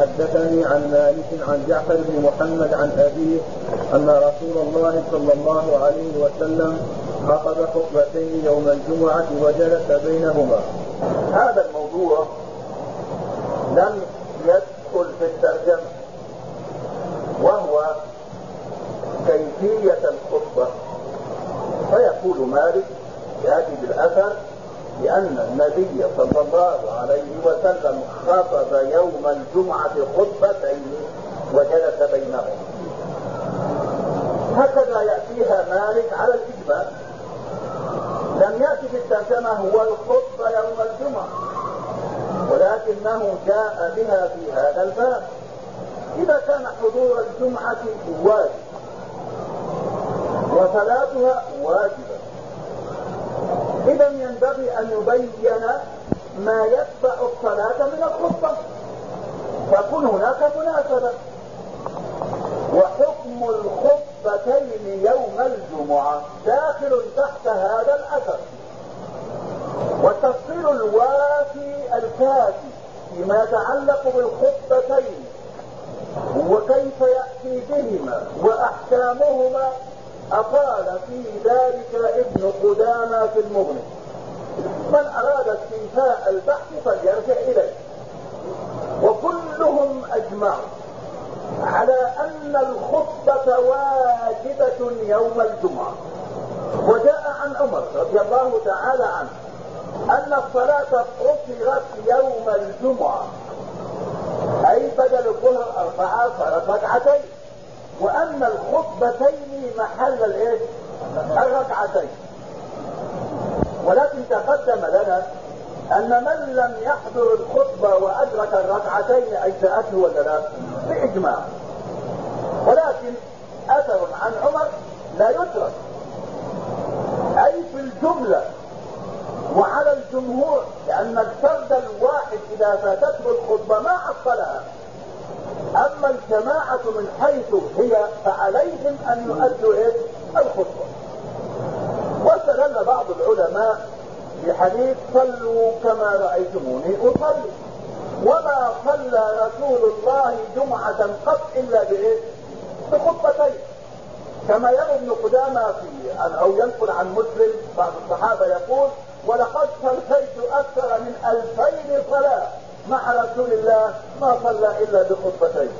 وحدثني عن مالك عن جعفر بن محمد عن أبيه أن رسول الله صلى الله عليه وسلم خطب خطبتين يوم الجمعة وجلس بينهما. هذا الموضوع لم يدخل في الترجمة وهو كيفية الخطبة. فيقول مالك يأتي بالأثر لأن النبي صلى الله عليه وسلم خطب يوم الجمعة خطبتين وجلس بينهم. هكذا يأتيها مالك على الإجمال. لم يأتي في الترجمة هو الخطبة يوم الجمعة ولكنه جاء بها في هذا الباب. إذا كان حضور الجمعة واجب وصلاتها واجبة. إذا ينبغي أن يبين ما يتبع الصلاة من الخطبة. تكون هناك مناسبة. وحكم الخطبتين يوم الجمعة داخل تحت هذا الأثر. والتفصيل الوافي الكافي فيما يتعلق بالخطبتين وكيف يأتي بهما وأحكامهما أقال في ذلك ابن قدامى في المغني. من أراد استنفاء البحث فليرجع إليه. وكلهم أجمعوا على أن الخطبة واجبة يوم الجمعة. وجاء عن عمر رضي الله تعالى عنه أن الصلاة قصرت يوم الجمعة. أي بدل الظهر أربعة صارت ركعتين. وأن الخطبتين محل الإيه؟ الركعتين ولكن تقدم لنا أن من لم يحضر الخطبة وأدرك الركعتين أجزأته ولا لا؟ بإجماع ولكن أثر عن عمر لا يترك أي في الجملة وعلى الجمهور لأن الفرد الواحد إذا فاتته الخطبة ما عطلها أما الجماعة من حيث هي فعليهم أن يؤدوا إيه؟ الخطبة واستدل بعض العلماء بحديث صلوا كما رأيتموني أصلي وما صلى رسول الله جمعة قط إلا بإيه؟ بخطبتين كما يروي ابن قدامة في أو ينقل عن مسلم بعض الصحابة يقول ولقد صليت أكثر من ألفين صلاة مع رسول الله ما صلى إلا بخطبتين.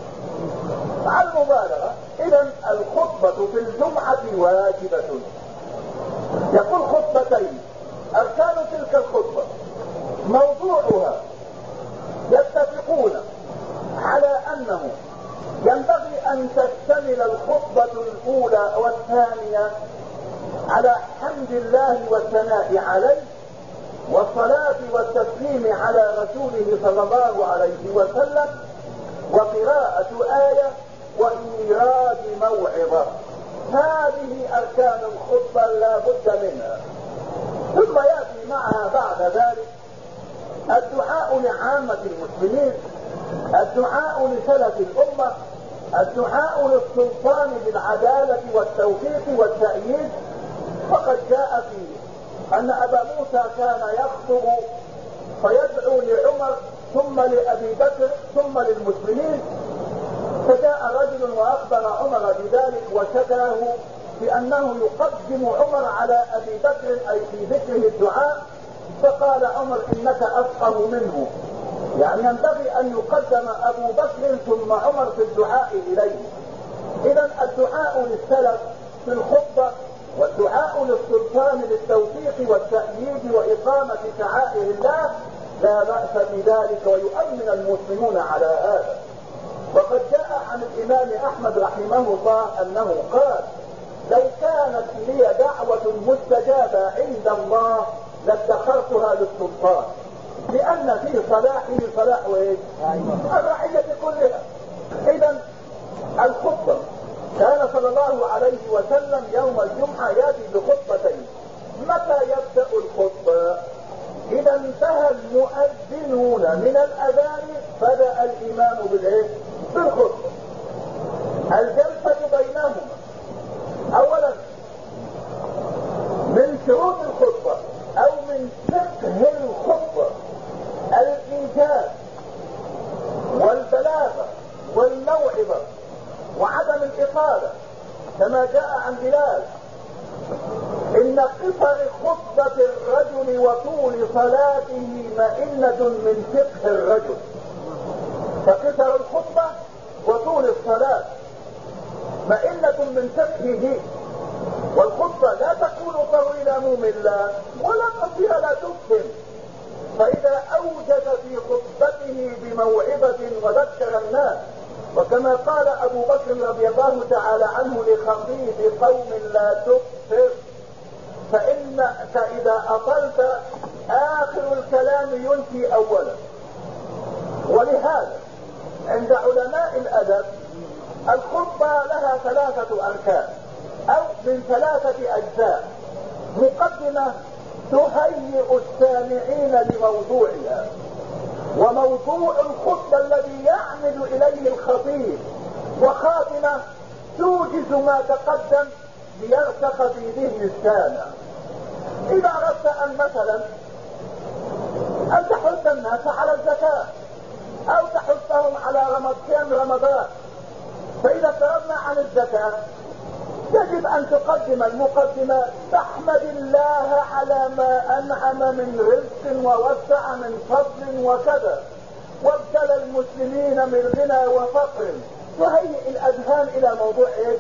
مع المبالغة إذا الخطبة في الجمعة واجبة. يقول خطبتين. أركان تلك الخطبة. موضوعها يتفقون على أنه ينبغي أن تشتمل الخطبة الأولى والثانية على حمد الله والثناء عليه والصلاة والتسليم على رسوله صلى الله عليه وسلم وقراءة آية وإيراد موعظة. هذه أركان الخطبة لا بد منها. ثم يأتي معها بعد ذلك الدعاء لعامة المسلمين الدعاء لسلف الأمة الدعاء للسلطان بالعدالة والتوفيق والتأييد. وقد جاء في أن أبا موسى كان يخطب فيدعو لعمر ثم لأبي بكر ثم للمسلمين. فجاء رجل وأخبر عمر بذلك وشكاه بأنه يقدم عمر على أبي بكر أي في ذكره الدعاء. فقال عمر إنك أفقه منه. يعني ينبغي أن يقدم أبو بكر ثم عمر في الدعاء إليه. إذا الدعاء للسلف في الخطبة والدعاء للسلطان بالتوفيق والتأييد وإقامة شعائر الله لا بأس بذلك ويؤمن المسلمون على هذا وقد جاء عن الإمام أحمد رحمه الله أنه قال لو كانت لي دعوة مستجابة عند الله لادخرتها للسلطان لأن في صلاحه صلاح إيه؟ الرعية كلها إذا الخطبة صلى الله عليه وسلم يوم الجمعة يأتي بخطبتين متى يبدأ الخطبة؟ إذا انتهى المؤذنون من الأذان بدأ الإمام بالإيه؟ بالخطبة. الجلسة بينهما. أولا من شروط الخطبة أو من فقه الخطبة الإيجاب والبلاغة والموعظة وعدم الإطالة كما جاء عن بلال إن قصر خطبة الرجل وطول صلاته مئنة من فقه الرجل فقصر الخطبة وطول الصلاة مئنة من فقهه والخطبة لا تكون طويلة مملة ولا قصيرة لا تفهم فإذا أوجد في خطبته بموعظة وذكر الناس. وكما قال أبو بكر رضي الله تعالى عنه لخطيب قوم لا تكثر فإنك إذا أطلت آخر الكلام ينفي أولا. ولهذا عند علماء الأدب الخطبة لها ثلاثة أركان أو من ثلاثة أجزاء. مقدمة تهيئ السامعين لموضوعها وموضوع الخطبة الذي يعمد إليه الخطيب وخاتمة توجز ما تقدم ليرسخ في ذهن السامع. إذا أردت أن مثلا أن تحث الناس على الزكاة أو تحثهم على رمضان رمضان فإذا افترضنا عن الزكاة يجب أن تقدم المقدمات تحمد الله على ما أنعم من رزق ووسع من فضل وكذا. وابتلى المسلمين من غنى وفقر. تهيئ الأذهان إلى موضوع إيه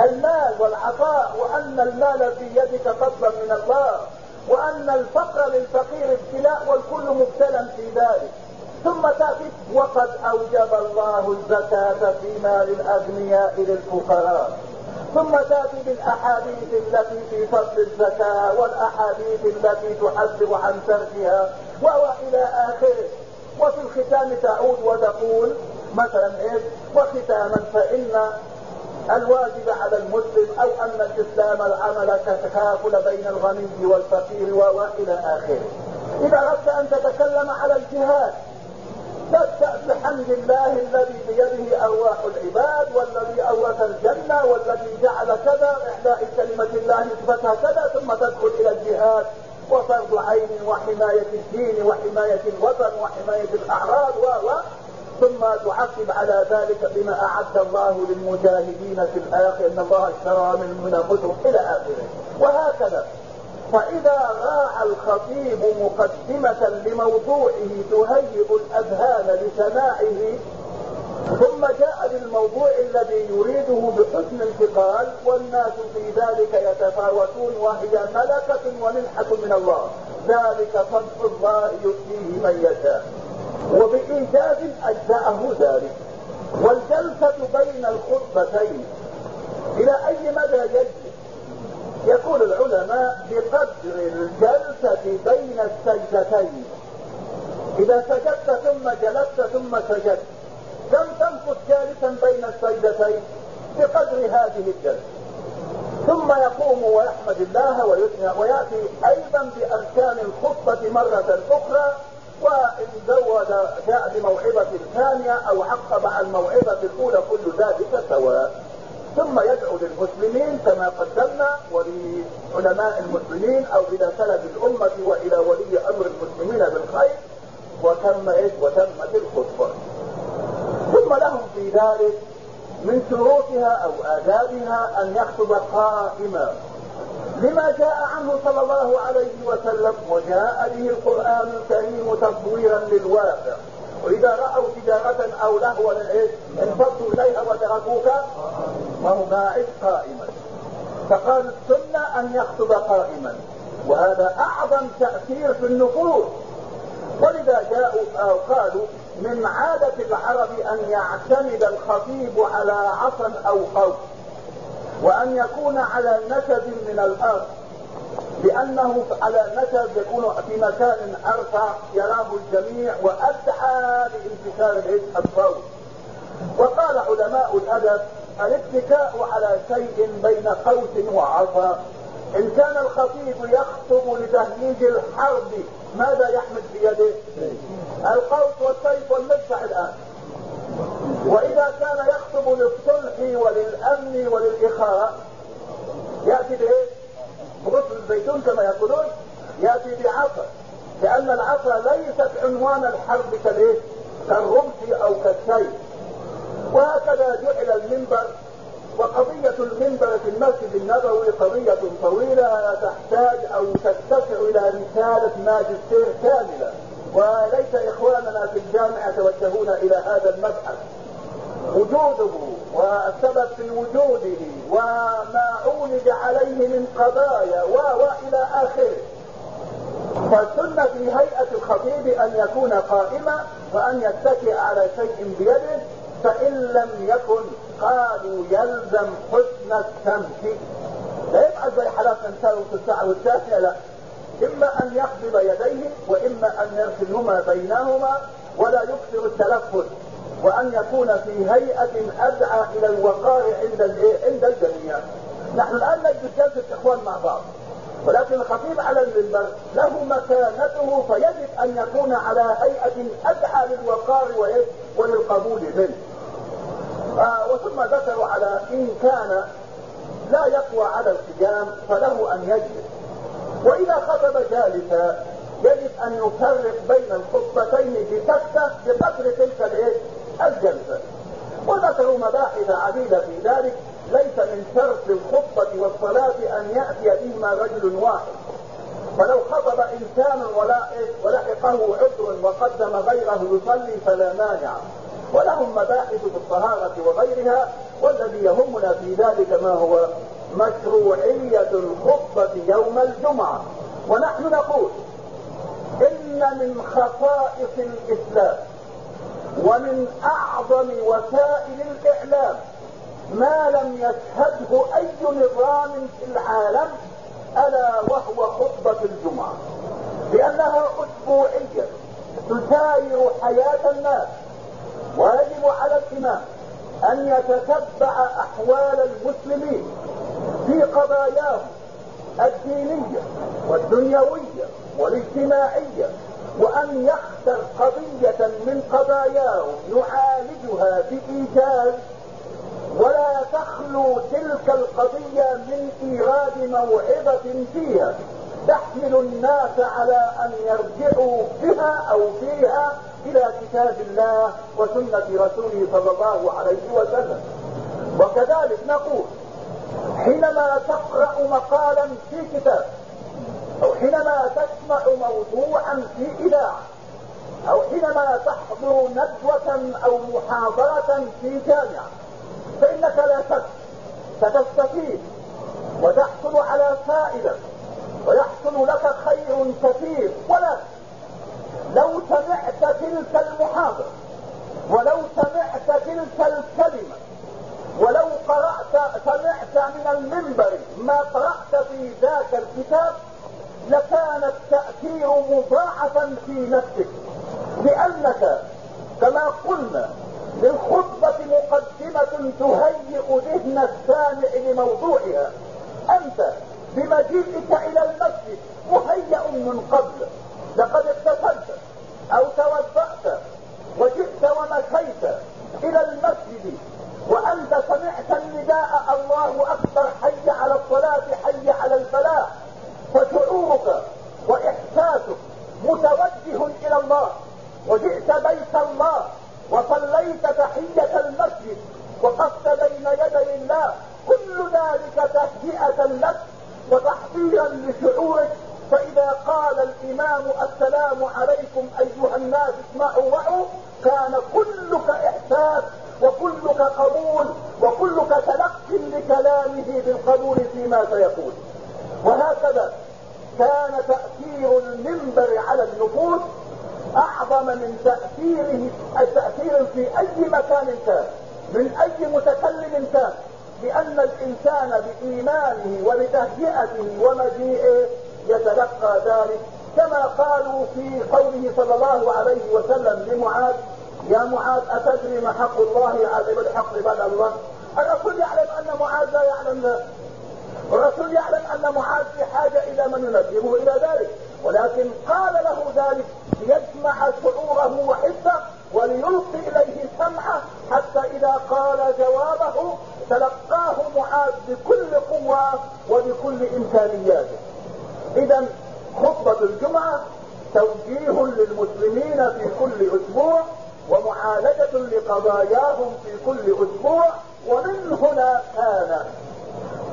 المال والعطاء. وأن المال في يدك فضلا من الله. وأن الفقر للفقير ابتلاء والكل مبتلى في ذلك. ثم تأتي وقد أوجب الله الزكاة في مال الأغنياء للفقراء. ثم تأتي بالأحاديث التي في فضل الزكاة والأحاديث التي تحذر عن تركها وإلى آخره. وفي الختام تعود وتقول مثلا إيش؟ وختاما فإن الواجب على المسلم أو أن الإسلام العمل كتكافل بين الغني والفقير والى آخره. إذا أردت أن تتكلم على الجهاد تبدأ بحمد الله الذي بيده أرواح العباد والذي أورث الجنة والذي جعل كذا إحداء كلمة الله نسبتها كذا ثم تدخل إلى الجهاد. وفرض عين وحماية الدين وحماية الوطن وحماية الأعراض و ثم تعقب على ذلك بما أعد الله للمجاهدين في الآخر إن الله اشترى من من أنفسهم إلى آخره. وهكذا. فإذا راعى الخطيب مقدمة لموضوعه تهيئ الأذهان لسماعه ثم جاء للموضوع الذي يريده بحسن انتقال والناس في ذلك يتفاوتون وهي ملكة ومنحة من الله. ذلك فضل الله يؤتيه من يشاء. وبإيجاز أجزاءه ذلك. والجلسة بين الخطبتين إلى أي مدى يجب يقول العلماء بقدر الجلسة بين السجدتين. إذا سجدت ثم جلست ثم سجدت كم تمكث جالسا بين السجدتين بقدر هذه الجلسة. ثم يقوم ويحمد الله ويثنى ويأتي أيضا بأركان الخطبة مرة أخرى وإن زود جاء بموعظة ثانية أو عقب على الموعظة الأولى كل ذلك سواء. ثم يدعو للمسلمين كما قدمنا ولعلماء المسلمين أو إلى سلف الأمة وإلى ولي أمر المسلمين بالخير وتم إيش؟ وتمت الخطبة. ثم لهم في ذلك من شروطها أو آدابها أن يخطب قائما لما جاء عنه صلى الله عليه وسلم وجاء به القرآن الكريم تصويرا للواقع. وإذا رأوا تجارة أو لهوا انفضوا إليها وتركوك. باعث قائما. فقال السنة أن يخطب قائما. وهذا أعظم تأثير في النفوس. ولذا جاءوا أو قالوا من عادة العرب أن يعتمد الخطيب على عصا أو قوس وأن يكون على نسب من الأرض. لأنه على نسب يكون في مكان أرفع يراه الجميع وأدعى لانتشار الصوت. وقال علماء الأدب الاتكاء على شيء بين قوس وعصا. إن كان الخطيب يخطب لتهييج الحرب ماذا يحمل في يده القوس والسيف والمدفع الآن. وإذا كان يخطب للصلح وللأمن وللإخاء يأتي بإيه؟ بغصن الزيتون كما يقولون يأتي بعصا. لأن العصا ليست عنوان الحرب كالإيه؟ كالرمح أو كالسيف وهكذا جعل المنبر وقضية المنبر في المسجد النبوي قضية طويلة تحتاج أو تتسع إلى رسالة ماجستير كاملة. وليس إخواننا في الجامعة يتوجهون إلى هذا المبحث وجوده والسبب في وجوده وما عولج عليه من قضايا والى آخره. فالسنة في هيئة الخطيب أن يكون قائما وأن يتكئ على شيء بيده فإن لم يكن قالوا يلزم حسن السمت لا يبقى زي حالات انسان في الساعة والتاسعة لا. إما أن يقبض يديه وإما أن يرسلهما بينهما ولا يكثر التلفت وأن يكون في هيئة أدعى إلى الوقار عند عند الجميع. نحن الآن نجد جلسة إخوان مع بعض ولكن الخطيب على المنبر له مكانته فيجب أن يكون على هيئة أدعى للوقار وللقبول منه. آه وثم ذكروا على إن كان لا يقوى على القيام فله أن يجلس. وإذا خطب جالسا يجب أن يفرق بين الخطبتين بسكتة بقدر تلك الجلسة. وذكروا مباحث عديدة في ذلك. ليس من شرط الخطبة والصلاة أن يأتي بهما رجل واحد. فلو خطب انسان ولحقه عذر وقدم غيره يصلي فلا مانع. ولهم مباحث في الطهارة وغيرها والذي يهمنا في ذلك ما هو مشروعية الخطبة يوم الجمعة. ونحن نقول إن من خصائص الإسلام ومن أعظم وسائل الإعلام ما لم يشهده أي نظام في العالم ألا وهو خطبة الجمعة. لأنها أسبوعية تساير حياة الناس. ويجب على الإمام أن يتتبع أحوال المسلمين في قضاياهم الدينية والدنيوية والاجتماعية وأن يختر قضية من قضاياهم يعالجها بإيجاز ولا تخلو تلك القضية من إيراد موعظة فيها تحمل الناس على أن يرجعوا بها أو فيها إلى كتاب الله وسنة رسوله صلى الله عليه وسلم. وكذلك نقول حينما تقرأ مقالا في كتاب أو حينما تسمع موضوعا في إذاعة أو حينما تحضر ندوة أو محاضرة في جامعة فإنك لا شك ستستفيد وتحصل على فائدة ويحصل لك خير كثير ولكن لو سمعت تلك المحاضرة ولو سمعت تلك الكلمة ولو قرأت سمعت من المنبر ما قرأت في ذاك الكتاب لكان التأثير مضاعفا في نفسك لأنك كما قلنا للخطبة مقدمة تهيئ ذهن السامع لموضوعها أنت بمجيئك إلى المسجد مهيأ من قبل لقد اغتسلت أو توضأت وجئت ومشيت إلى المسجد وأنت سمعت النداء الله أكبر حي على الصلاة حي على الفلاح فشعورك وإحساسك متوجه إلى الله وجئت بيت الله وصليت تحية المسجد وقفت بين يدي الله كل ذلك تهيئة لك وتحضيرا لشعورك فإذا قال الإمام السلام عليكم أيها الناس اسمعوا وعوا كان كلك إحساس وكلك قبول وكلك تلق لكلامه بالقبول فيما سيقول وهكذا كان تأثير المنبر على النفوس أعظم من تأثيره التأثير في أي مكان كان. من أي متكلم كان. لأن الإنسان بإيمانه وبتهيئته ومجيئه يتلقى ذلك. كما قالوا في قوله صلى الله عليه وسلم لمعاذ يا معاذ أتدري ما حق الله الحق عباد الله؟ الرسول يعلم أن معاذ لا يعلم ذلك. الرسول يعلم أن معاذ في حاجة إلى من ينبهه إلى ذلك ولكن قال له ذلك ليجمع شعوره وحسه وليلقي اليه سمعه حتى اذا قال جوابه تلقاه معاذ بكل قوة وبكل امكانياته اذا خطبة الجمعة توجيه للمسلمين في كل أسبوع قضاياهم في كل أسبوع ومن هنا كان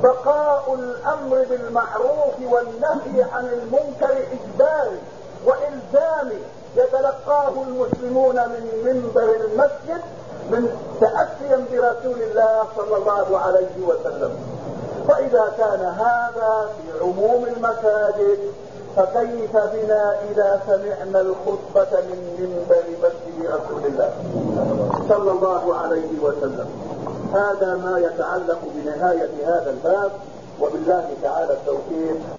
بقاء الامر بالمعروف والنهي عن المنكر اجباري والزامي يتلقاه المسلمون من منبر المسجد من تأسيا برسول الله صلى الله عليه وسلم. فإذا كان هذا في عموم المساجد فكيف بنا إذا سمعنا الخطبة من منبر مسجد رسول الله صلى الله عليه وسلم؟ هذا ما يتعلق بنهاية هذا الباب وبالله تعالى التوفيق.